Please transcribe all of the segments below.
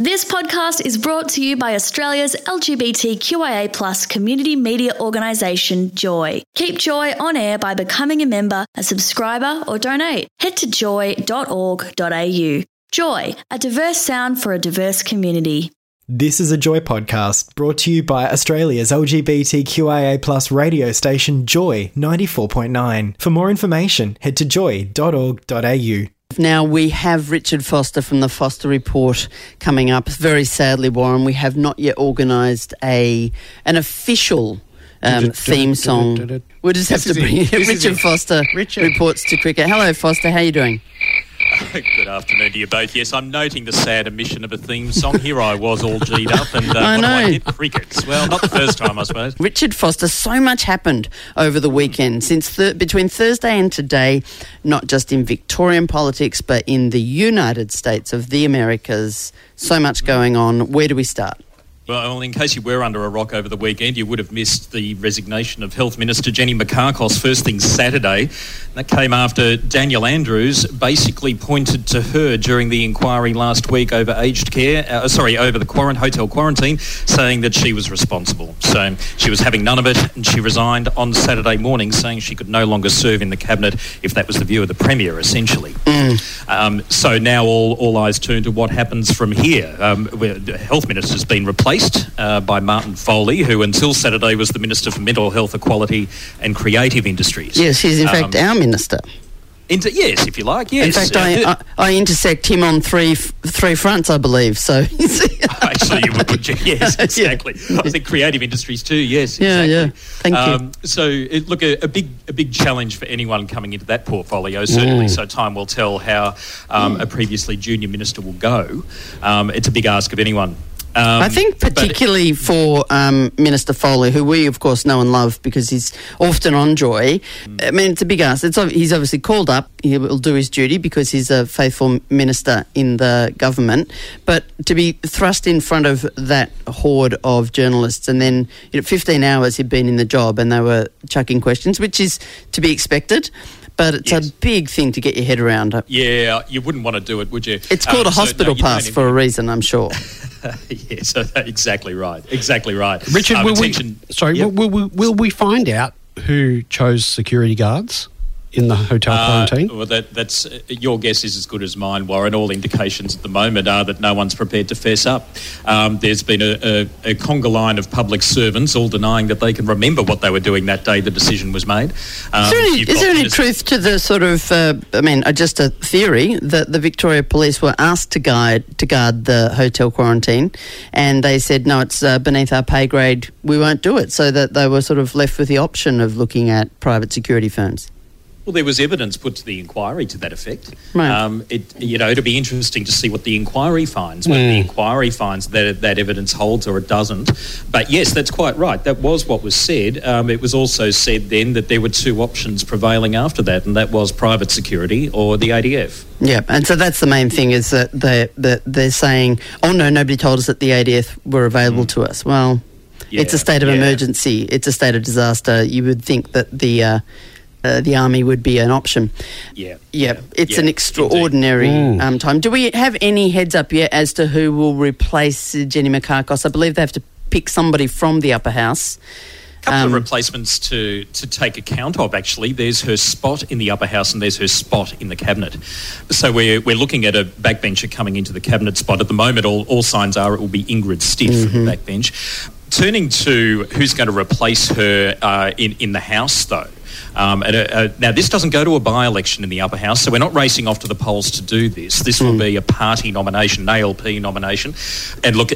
This podcast is brought to you by Australia's LGBTQIA plus community media organisation, Joy. Keep Joy on air by becoming a member, a subscriber, or donate. Head to joy.org.au. Joy, a diverse sound for a diverse community. This is a Joy podcast brought to you by Australia's LGBTQIA plus radio station Joy 94.9. For more information, head to joy.org.au. Now we have Richard Foster from the Foster Report coming up. Very sadly, Warren, we have not yet organised a an official um, theme song. We'll just have to bring Richard Foster Richard. reports to cricket. Hello, Foster. How are you doing? Good afternoon to you both. Yes, I'm noting the sad omission of a theme song. Here I was all G'd up, and uh, I do I hit? Crickets. Well, not the first time, I suppose. Richard Foster, so much happened over the weekend since th- between Thursday and today, not just in Victorian politics, but in the United States of the Americas. So much going on. Where do we start? Well, in case you were under a rock over the weekend, you would have missed the resignation of Health Minister Jenny Mikakos first thing Saturday. That came after Daniel Andrews basically pointed to her during the inquiry last week over aged care, uh, sorry, over the quarant- hotel quarantine, saying that she was responsible. So she was having none of it, and she resigned on Saturday morning, saying she could no longer serve in the cabinet if that was the view of the Premier, essentially. Um, so now all, all eyes turn to what happens from here. Um, the Health Minister's been replaced uh, by Martin Foley, who until Saturday was the Minister for Mental Health, Equality and Creative Industries. Yes, he's in fact Um, our minister. Inter- yes, if you like, yes. In fact, I, I, I intersect him on three f- three fronts, I believe. So, Actually, you would, would you? Yes, exactly. I think creative industries too. Yes, Yeah, exactly. yeah. Thank you. um, So, it, look, a, a big, a big challenge for anyone coming into that portfolio. Certainly, Mm. so time will tell how um, a previously junior minister will go. Um, it's a big ask of anyone. Um, I think particularly for um, Minister Foley, who we of course know and love because he's often on Joy. I mean, it's a big ask. It's he's obviously called up. He will do his duty because he's a faithful minister in the government. But to be thrust in front of that horde of journalists, and then you know, 15 hours he'd been in the job, and they were chucking questions, which is to be expected. But it's Yes. a big thing to get your head around. Yeah, you wouldn't want to do it, would you? It's called Um, a so, no, hospital pass for a reason, I'm sure. yes, exactly right. Exactly right. Richard, Um, will we, sorry, Yep. will, will, will we find out who chose security guards in the hotel Uh, quarantine? well, that, that's uh, your guess is as good as mine, Warren. All indications at the moment are that no one's prepared to fess up. Um, there's been a, a, a conga line of public servants all denying that they can remember what they were doing that day the decision was made. Um, Is there any, is there any truth to the sort of, uh, I mean, uh, just a theory that the Victoria Police were asked to guide to guard the hotel quarantine, and they said no, it's uh, beneath our pay grade, we won't do it, so that they were sort of left with the option of looking at private security firms. Well, there was evidence put to the inquiry to that effect. Right. Um, it, you know, it'll be interesting to see what the inquiry finds. Whether the inquiry finds that that evidence holds or it doesn't. But yes, that's quite right. That was what was said. Um, it was also said then that there were two options prevailing after that, and that was private security or the ADF. Yeah, and so that's the main thing is that they that they're saying, oh no, nobody told us that the ADF were available to us. Well, it's a state of yeah. emergency. It's a state of disaster. You would think that the uh, uh, the army would be an option. Yeah. Yeah, it's yeah, an extraordinary um, time. Do we have any heads up yet as to who will replace Jenny Mikakos? I believe they have to pick somebody from the upper house. A couple Um, of replacements to, to take account of actually. There's her spot in the upper house and there's her spot in the cabinet. So we're, we're looking at a backbencher coming into the cabinet spot. At the moment, all, all signs are it will be Ingrid Stitt Mm-hmm. from the backbench. Turning to who's going to replace her uh, in, in the House, though. Um, and, now, this doesn't go to a by-election in the upper house, so we're not racing off to the polls to do this. This will be a party nomination, an ALP nomination. And look,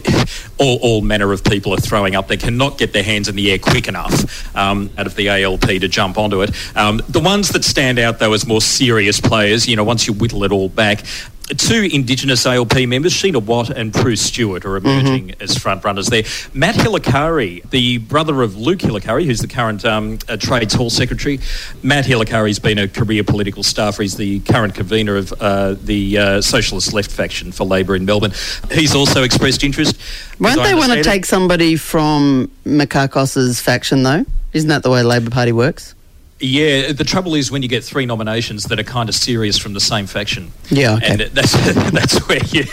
all, all manner of people are throwing up. They cannot get their hands in the air quick enough um, out of the ALP to jump onto it. Um, the ones that stand out, though, as more serious players, you know, once you whittle it all back, two Indigenous ALP members, Sheena Watt and Prue Stewart, are emerging as front runners there. Matt Hilakari, the brother of Luke Hilakari, who's the current um, uh, Trades Hall Secretary. Matt Hilakari's been a career political staffer. He's the current convener of uh, the uh, Socialist Left faction for Labor in Melbourne. He's also expressed interest. Won't they want to take somebody from Mikakos's faction, though? Isn't that the way the Labor Party works? Yeah, the trouble is when you get three nominations that are kind of serious from the same faction. Yeah, okay. and that's that's where you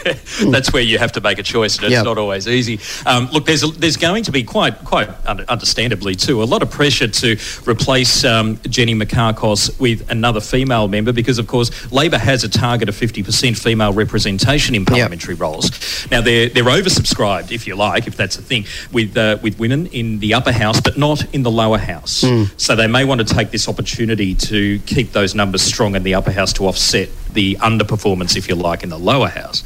that's where you have to make a choice, and it's Yep. not always easy. Um, look, there's a, there's going to be quite quite understandably too a lot of pressure to replace um, Jenny Mikakos with another female member because of course Labor has a target of 50% female representation in parliamentary roles. Now they're they're oversubscribed, if you like, if that's a thing, with uh, with women in the upper house, but not in the lower house. So they may want to take this opportunity to keep those numbers strong in the upper house to offset the underperformance, if you like, in the lower house.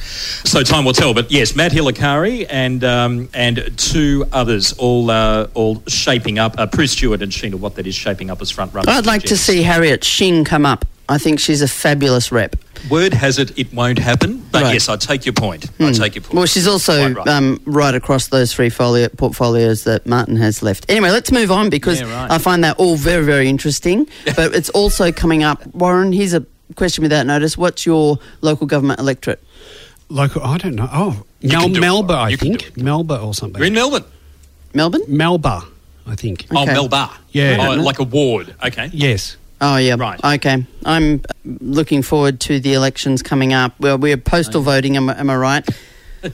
So time will tell. But yes, Matt Hilakari and um, and two others, all uh, all shaping up. Uh, Prue Stewart and Sheena Watt, that is shaping up as front runners. I'd like to see Harriet Shing come up. I think she's a fabulous rep. Word has it, it won't happen. But Right. Hmm. yes, I take your point. I take your point. Well, she's also right. um, right across those three folio- portfolios that Martin has left. Anyway, let's move on because Yeah, right. I find that all very, very interesting. but it's also coming up. Warren, here's a question without notice. What's your local government electorate? Local, I don't know. Oh, You Mel- can do it, Melba, I You think. Melba or something. You're in Melbourne. Melbourne? Melba, I think. Oh, Melba. Yeah. Oh, like a ward. Okay. Yes. Oh, yeah. Right. Okay. I'm looking forward to the elections coming up. Well, we're postal voting, am, I- am I right?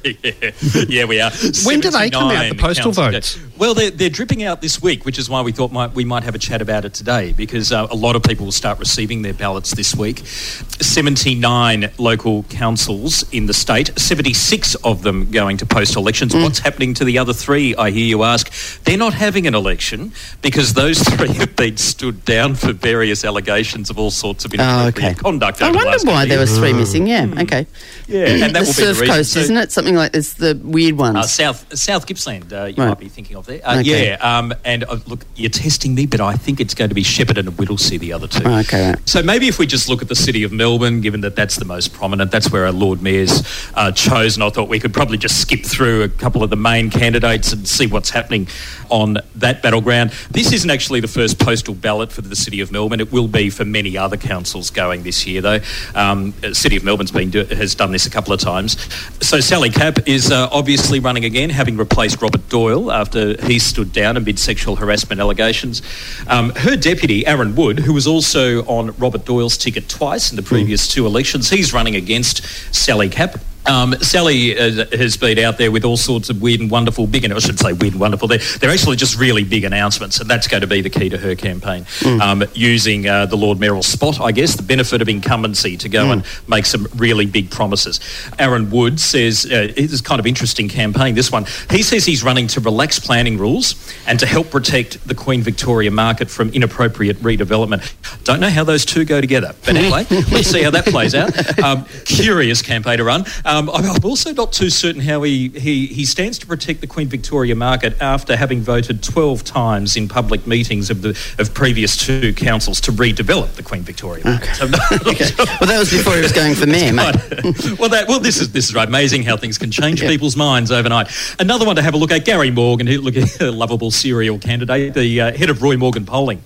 yeah. yeah, we are. When do they come out, the postal council votes? Well, they're, they're dripping out this week, which is why we thought might, we might have a chat about it today, because uh, a lot of people will start receiving their ballots this week. 79 local councils in the state, 76 of them going to post elections. Mm. What's happening to the other three, I hear you ask? They're not having an election because those three have been stood down for various allegations of all sorts of Oh, inappropriate okay. conduct. I over the wonder last why there was three missing. Yeah. Okay. Yeah, and that the will be the Surf reason. Coast, So- isn't it? Something like this, the weird ones. Uh, South South Gippsland, uh, you Right. might be thinking of there. Uh, Okay. Yeah, um, and uh, look, you're testing me, but I think it's going to be Shepparton and Whittlesea, the other two. Oh, okay. So maybe if we just look at the city of Melbourne, given that that's the most prominent, that's where our Lord Mayor's uh, chosen. I thought we could probably just skip through a couple of the main candidates and see what's happening on that battleground. This isn't actually the first postal ballot for the city of Melbourne. It will be for many other councils going this year, though. Um, city of Melbourne's been do- has done this a couple of times. So Sally Capp is uh, obviously running again, having replaced Robert Doyle after he stood down amid sexual harassment allegations. Um, her deputy, Arron Wood, who was also on Robert Doyle's ticket twice in the previous two elections, he's running against Sally Capp. Um, Sally uh, has been out there with all sorts of weird and wonderful, big, and I should say weird and wonderful. They're, they're actually just really big announcements, and that's going to be the key to her campaign. Um, using uh, the Lord Mayoral spot, I guess, the benefit of incumbency to go and make some really big promises. Arron Wood says uh, it is kind of interesting campaign. This one, he says he's running to relax planning rules and to help protect the Queen Victoria market from inappropriate redevelopment. Don't know how those two go together, but anyway, let's see how that plays out. Um, curious campaign to run. Um, I'm I'm also not too certain how he, he, he stands to protect the Queen Victoria market after having voted 12 times in public meetings of the of previous two councils to redevelop the Queen Victoria market. So I'm well, that was before he was going for mayor, mate. Well, that, well, this is this is amazing how things can change people's minds overnight. Another one to have a look at: Gary Morgan, who look a lovable serial candidate, the uh, head of Roy Morgan Polling,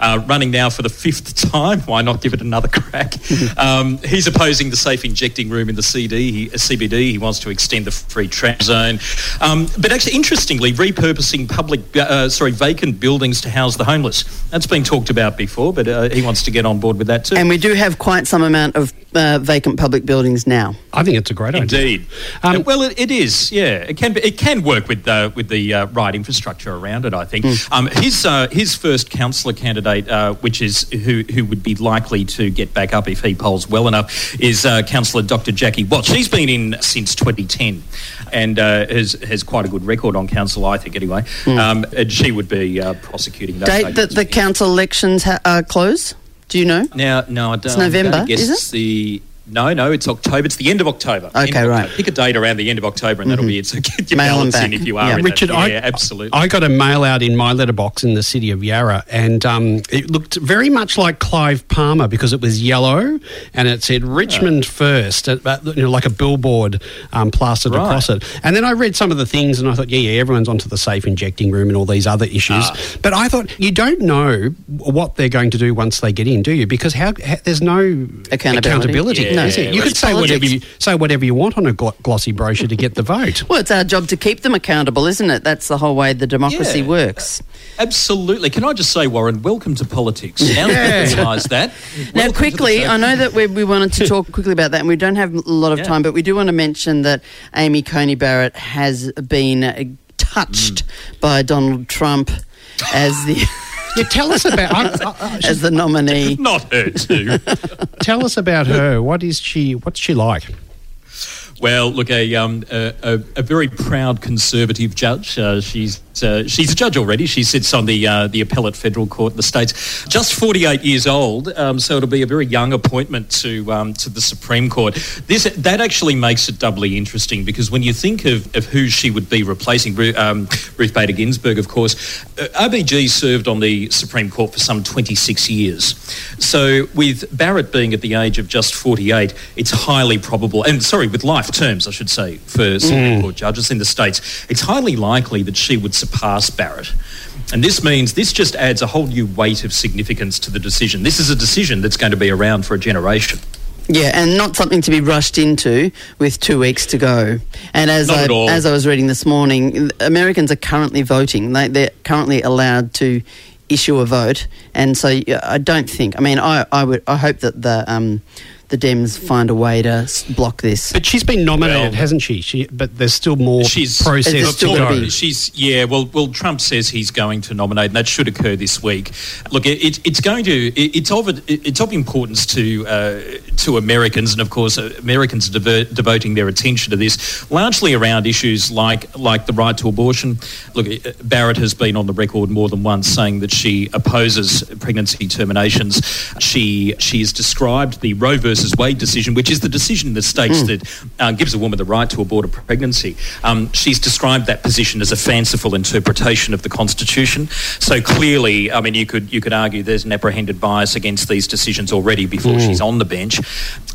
uh, running now for the fifth time. Why not give it another crack? um, he's opposing the safe injecting room in the CD, he, CBD. He wants to extend the free tram zone, um, but actually, interestingly, repurposing public, uh, sorry, vacant buildings to house the homeless. That's been talked about before, but uh, he wants to get on board with that too. And we do have quite some amount of uh, vacant public buildings now. I think it's a great idea. Indeed. Um, well, it, it is. Yeah, it can. Be, it can work with uh, with the uh, right infrastructure around it. I think. Um, his uh, his first councillor candidate, uh, which is who who would be likely to get back up if he polls well enough, is uh, Councillor Dr. Jackie Watt. She's been in since 2010, and uh, has has quite a good record on council. I think anyway. Um, and she would be uh, prosecuting those. Date that the council elections ha- uh, close? Do you know? Now, no, I don't. It's November, I guess is it? the. No, no, it's October. It's the end of October. Okay, of right. October. Pick a date around the end of October, and that'll be it. So get your Mail 'em ballots in if you are. Yeah. in Richard, that. I, yeah, absolutely. I got a mail out in my letterbox in the city of Yarra, and um, it looked very much like Clive Palmer because it was yellow and it said Richmond first, uh, uh, you know, like a billboard um, plastered Right. across it. And then I read some of the things, and I thought, yeah, yeah, everyone's onto the safe injecting room and all these other issues. Ah. But I thought you don't know what they're going to do once they get in, do you? Because how, how there's no Accountability. accountability. Yeah, No. Is it? You It's could say whatever you say whatever you want on a glossy brochure to get the vote. Well, it's our job to keep them accountable, isn't it? That's the whole way the democracy Yeah. works. Absolutely. Can I just say, Warren, welcome to politics. Now Yeah. that realise that. Now, welcome to quickly. I know that we, we wanted to talk quickly about that, and we don't have a lot of Yeah. time, but we do want to mention that Amy Coney Barrett has been uh, touched Mm. by Donald Trump as the Yeah, tell us about I, I, I, as the nominee. Not her too. tell us about her. What is she? What's she like? Well, look, a, um, a, a, a very proud conservative judge. Uh, she's uh, she's a judge already. She sits on the uh, the appellate federal court in the states. Just 48 years old, um, so it'll be a very young appointment to um, to the Supreme Court. This that actually makes it doubly interesting because when you think of, of who she would be replacing, um, Ruth Bader Ginsburg, of course, uh, RBG served on the Supreme Court for some 26 years. So with Barrett being at the age of just 48, it's highly probable, and sorry, with life terms, I should say, for Supreme Court judges in the states, it's highly likely that she would surpass Barrett. And this means this just adds a whole new weight of significance to the decision. This is a decision that's going to be around for a generation. Yeah, and not something to be rushed into with two weeks to go. And as Not I as I was reading this morning, Americans are currently voting. They, they're currently allowed to issue a vote, and so I don't think. I mean, I, I would I hope that the um, the Dems find a way to block this. But she's been nominated, Well- hasn't she? She, but there's still more She's process still to go. She's yeah. Well, well, Trump says he's going to nominate, and that should occur this week. Look, it, it, it's going to. It, it's of it, it's of importance to uh, to Americans, and of course, uh, Americans are devo- devoting their attention to this largely around issues like like the right to abortion. Look, uh, Barrett has been on the record more than once saying that she opposes pregnancy terminations. She she has described the Roe versus Wade decision, which is the decision in the states that uh, gives a woman the right to abort a pregnancy. Um, she's described that position as a fanciful interpretation of the Constitution. So clearly, I mean, you could you could argue there's an apprehended bias against these decisions already before she's on the bench,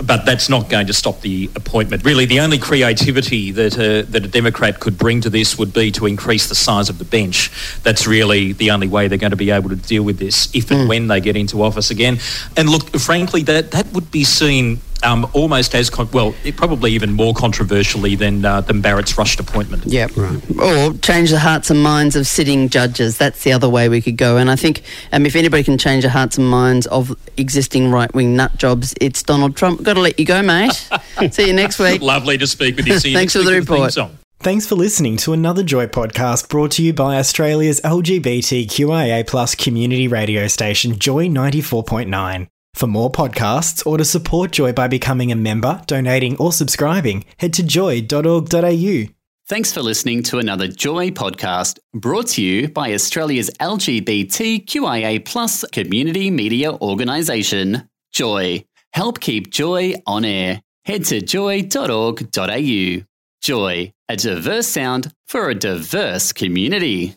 but that's not going to stop the appointment. Really, the only creativity that a, that a Democrat could bring to this would be to increase the size of the bench. That's really the only way they're going to be able to deal with this if and when they get into office again. And look, frankly, that that would be seen um, almost as con- well, it probably even more controversially than uh, than Barrett's rushed appointment. Yep. Or change the hearts and minds of sitting judges. That's the other way we could go. And I think um, if anybody can change the hearts and minds of existing right wing nut jobs, it's Donald Trump. Got to let you go, mate. See you next week. Lovely to speak with you. See you Thanks next for the week report. song. Thanks for listening to another Joy podcast brought to you by Australia's LGBTQIA plus community radio station Joy 94.9. For more podcasts or to support Joy by becoming a member, donating or subscribing, head to joy.org.au. Thanks for listening to another Joy podcast brought to you by Australia's LGBTQIA plus community media organisation, Joy. Help keep Joy on air. Head to joy.org.au. Joy, a diverse sound for a diverse community.